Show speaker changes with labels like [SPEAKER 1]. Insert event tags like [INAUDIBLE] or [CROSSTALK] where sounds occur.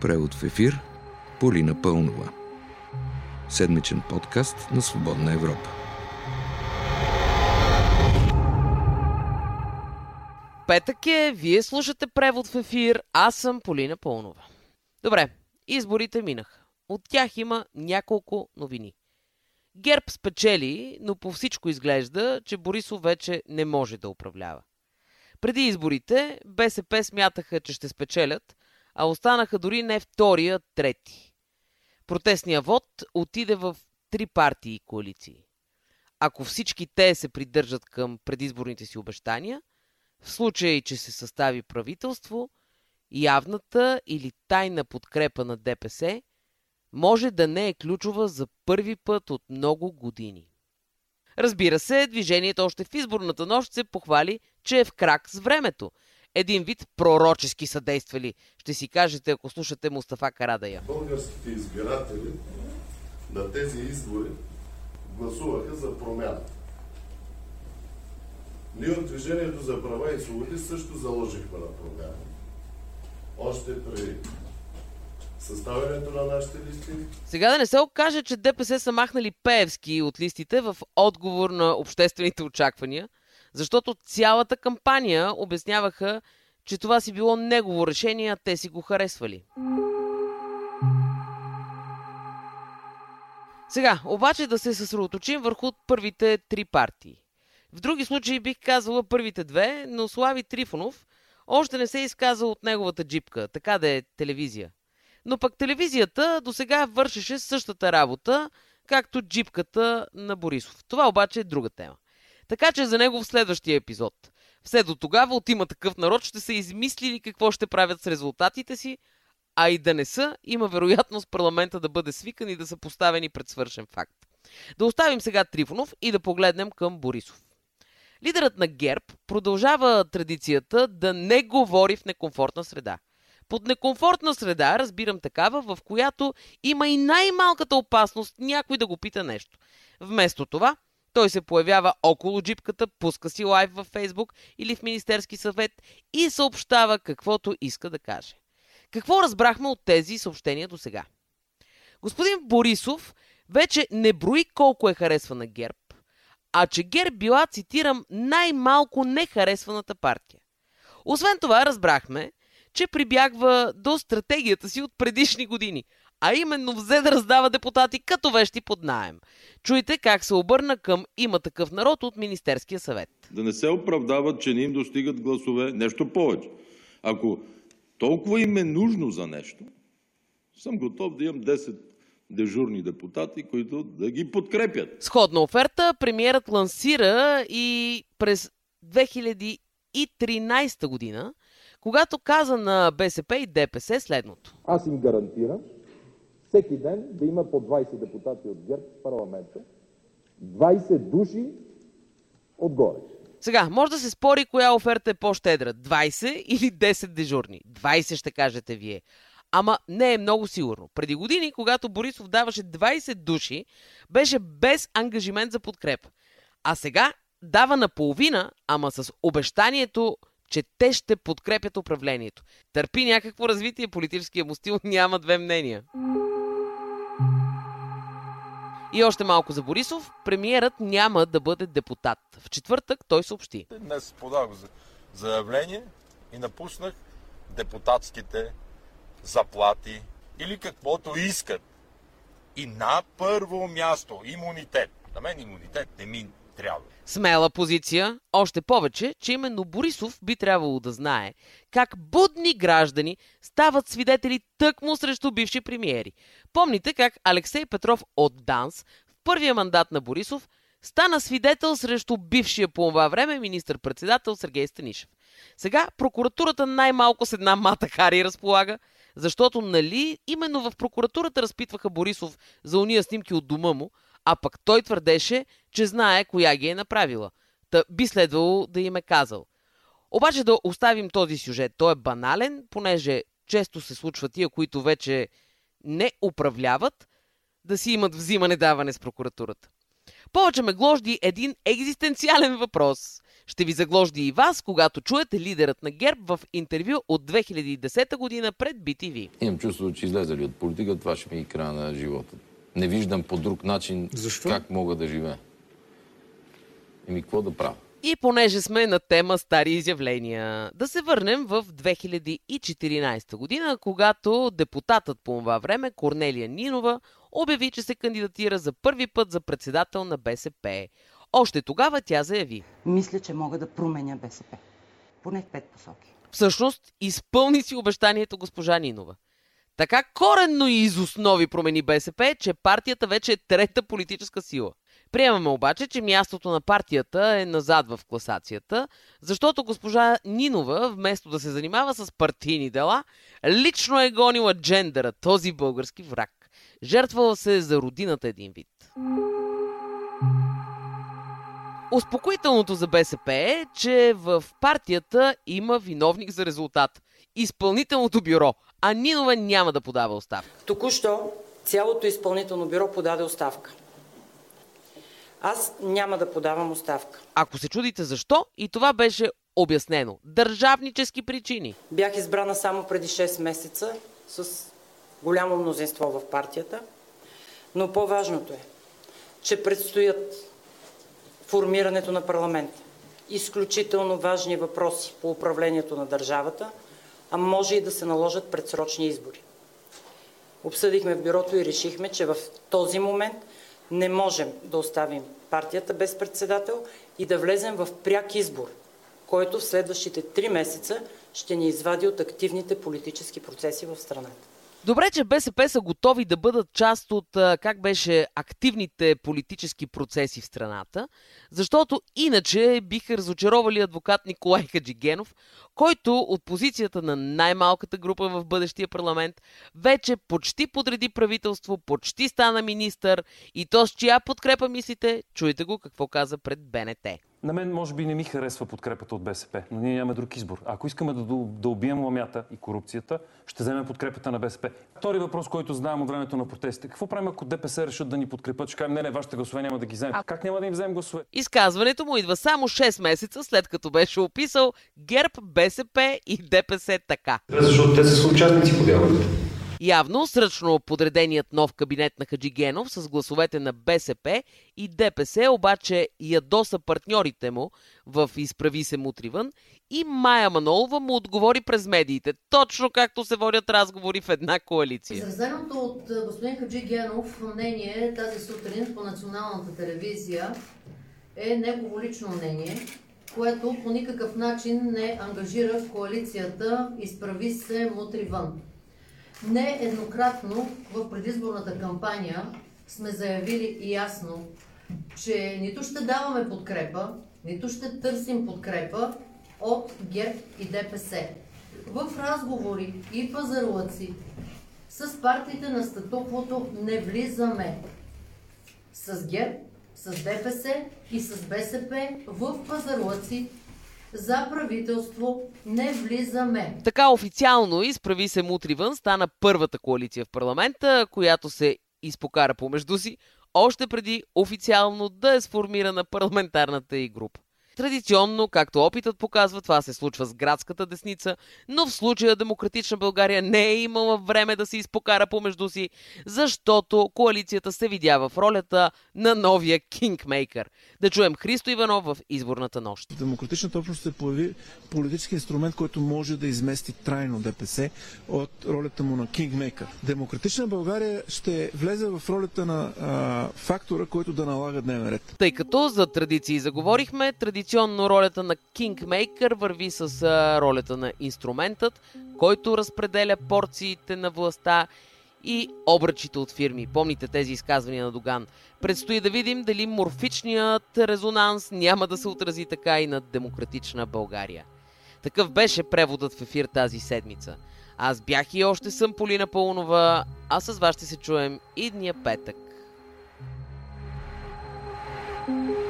[SPEAKER 1] Превод в ефир Полина Пълнова. Седмичен подкаст на Свободна Европа.
[SPEAKER 2] Петък е, вие слушате превод в ефир, аз съм Полина Пълнова. Добре, изборите минаха. От тях има няколко новини. ГЕРБ спечели, но по всичко изглежда, че Борисов вече не може да управлява. Преди изборите БСП смятаха, че ще спечелят, а останаха дори не втория, а трети. Протестният вод отиде в три партии и коалиции. Ако всички те се придържат към предизборните си обещания, в случай, че се състави правителство, явната или тайна подкрепа на ДПС може да не е ключова за първи път от много години. Разбира се, движението още в изборната нощ се похвали, че е в крак с времето. Един вид пророчески са действали, ще си кажете, ако слушате Мустафа Карадая.
[SPEAKER 3] Българските избиратели на тези избори гласуваха за промяна. Ние от Движението за права и свободи също заложихме на промяна. Още при съставянето на нашите листи.
[SPEAKER 2] Сега да не се окаже, че ДПС са махнали Пеевски от листите в отговор на обществените очаквания, защото цялата кампания обясняваха, че това си било негово решение, а те си го харесвали. Сега, обаче да се съсредоточим върху първите три партии. В други случаи бих казала първите две, но Слави Трифонов още не се е изказал от неговата джипка, така да е телевизия. Но пък телевизията до сега вършеше същата работа, както джипката на Борисов. Това обаче е друга тема. Така че за него в следващия епизод. Все до тогава от има такъв народ ще са измислили какво ще правят с резултатите си, а и да не са, има вероятност парламента да бъде свикан и да са поставени пред свършен факт. Да оставим сега Трифонов и да погледнем към Борисов. Лидерът на ГЕРБ продължава традицията да не говори в некомфортна среда. Под некомфортна среда разбирам такава, в която има и най-малката опасност някой да го пита нещо. Вместо това, той се появява около джипката, пуска си лайв във Фейсбук или в Министерски съвет и съобщава каквото иска да каже. Какво разбрахме от тези съобщения до сега? Господин Борисов вече не брои колко е харесва на ГЕРБ, а че ГЕРБ била, цитирам, най-малко нехаресваната партия. Освен това, разбрахме, че прибягва до стратегията си от предишни години, а именно взе да раздава депутати като вещи под найем. Чуйте как се обърна към има такъв народ от Министерския съвет.
[SPEAKER 4] Да не се оправдават, че не им достигат гласове, нещо повече. Ако толкова им е нужно за нещо, съм готов да имам 10 дежурни депутати, които да ги подкрепят.
[SPEAKER 2] Сходна оферта премиерът лансира и през 2013 година, когато каза на БСП и ДПС следното.
[SPEAKER 5] Аз им гарантирам всеки ден да има по 20 депутати от ГЕРБ в парламента. 20 души отгоре.
[SPEAKER 2] Сега, може да се спори коя оферта е по-щедра. 20 или 10 дежурни. 20 ще кажете вие. Ама не е много сигурно. Преди години, когато Борисов даваше 20 души, беше без ангажимент за подкрепа. А сега дава наполовина, ама с обещанието, че те ще подкрепят управлението. Търпи някакво развитие политическия му стил, [LAUGHS] няма две мнения. И още малко за Борисов. Премиерът няма да бъде депутат. В четвъртък той съобщи.
[SPEAKER 6] Днес подах заявление и напуснах депутатските заплати или каквото искат. И на първо място имунитет. На мен имунитет не ми трябва.
[SPEAKER 2] Смела позиция, още повече, че именно Борисов би трябвало да знае как будни граждани стават свидетели тъкмо срещу бивши премиери. Помните как Алексей Петров от ДАНС в първия мандат на Борисов стана свидетел срещу бившия по това време министр-председател Сергей Станишев. Сега прокуратурата най-малко с една мата Хари разполага, защото нали именно в прокуратурата разпитваха Борисов за уния снимки от дома му, а пък той твърдеше, че знае коя ги е направила. Та би следвало да им е казал. Обаче да оставим този сюжет. Той е банален, понеже често се случва тия, които вече не управляват, да си имат взимане-даване с прокуратурата. Повече ме гложди един екзистенциален въпрос. Ще ви загложди и вас, когато чуете лидерът на ГЕРБ в интервю от 2010 година пред BTV.
[SPEAKER 7] Имам чувство, че излезе от политика, това ще ми е края на живота. Не виждам по друг начин
[SPEAKER 8] Защо?
[SPEAKER 7] как мога да живея. Еми, какво да правя?
[SPEAKER 2] И понеже сме на тема стари изявления, да се върнем в 2014 година, когато депутатът по това време Корнелия Нинова обяви, че се кандидатира за първи път за председател на БСП. Още тогава тя заяви.
[SPEAKER 9] Мисля, че мога да променя БСП. Поне в пет посоки.
[SPEAKER 2] Всъщност, изпълни си обещанието госпожа Нинова. Така коренно и из основи промени БСП, че партията вече е трета политическа сила. Приемаме обаче, че мястото на партията е назад в класацията, защото госпожа Нинова, вместо да се занимава с партийни дела, лично е гонила джендъра, този български враг. Жертвала се за родината един вид. Успокоителното за БСП е, че в партията има виновник за резултат. Изпълнителното бюро, а Нинова няма да подава оставка.
[SPEAKER 9] Току-що цялото изпълнително бюро подаде оставка. Аз няма да подавам оставка.
[SPEAKER 2] Ако се чудите защо, и това беше обяснено. Държавнически причини.
[SPEAKER 9] Бях избрана само преди 6 месеца с голямо мнозинство в партията, но по-важното е, че предстоят формирането на парламента. Изключително важни въпроси по управлението на държавата, а може и да се наложат предсрочни избори. Обсъдихме в бюрото и решихме, че в този момент не можем да оставим партията без председател и да влезем в пряк избор, който в следващите три месеца ще ни извади от активните политически процеси в страната.
[SPEAKER 2] Добре, че БСП са готови да бъдат част от, как беше, активните политически процеси в страната, защото иначе биха разочаровали адвокат Николай Хаджигенов, който от позицията на най-малката група в бъдещия парламент вече почти подреди правителство, почти стана министър и то с чия подкрепа мислите, чуйте го какво каза пред БНТ.
[SPEAKER 8] На мен може би не ми харесва подкрепата от БСП, но ние нямаме друг избор. Ако искаме да, да убием ламята и корупцията, ще вземем подкрепата на БСП. Втори въпрос, който задавам от времето на протестите. Какво правим, ако ДПС решат да ни подкрепят? Ще кажем, не, не, вашите гласове няма да ги вземем. Как няма да им вземем гласове?
[SPEAKER 2] Изказването му идва само 6 месеца след като беше описал ГЕРБ, БСП и ДПС така.
[SPEAKER 10] Защото те са съучастници по делото.
[SPEAKER 2] Явно сръчно подреденият нов кабинет на Хаджигенов с гласовете на БСП и ДПС обаче ядоса партньорите му в Изправи се мутривън и Майя Манолова му отговори през медиите, точно както се водят разговори в една коалиция.
[SPEAKER 11] Изразеното от е, господин Хаджи Генов мнение тази сутрин по националната телевизия е негово лично мнение, което по никакъв начин не ангажира коалицията Изправи се мутри вън. Не еднократно в предизборната кампания сме заявили ясно, че нито ще даваме подкрепа, нито ще търсим подкрепа от ГЕРБ и ДПС. В разговори и пазарлъци с партиите на статуквото не влизаме. С ГЕРБ, с ДПС и с БСП в пазарлъци за правителство не влизаме.
[SPEAKER 2] Така официално изправи се мутри вън стана първата коалиция в парламента, която се изпокара помежду си, още преди официално да е сформирана парламентарната и група. Традиционно, както опитът показва, това се случва с градската десница, но в случая Демократична България не е имала време да се изпокара помежду си, защото коалицията се видя в ролята на новия кингмейкър. Да чуем Христо Иванов в изборната нощ.
[SPEAKER 12] Демократичната общност се появи политически инструмент, който може да измести трайно ДПС от ролята му на кингмейкър. Демократична България ще влезе в ролята на а, фактора, който да налага дневен ред.
[SPEAKER 2] Тъй като за традиции заговорихме, традиционно ролята на кингмейкър върви с ролята на инструментът, който разпределя порциите на властта и обръчите от фирми. Помните тези изказвания на Доган. Предстои да видим дали морфичният резонанс няма да се отрази така и на демократична България. Такъв беше преводът в ефир тази седмица. Аз бях и още съм Полина Паунова, а с вас ще се чуем и дния петък. thank you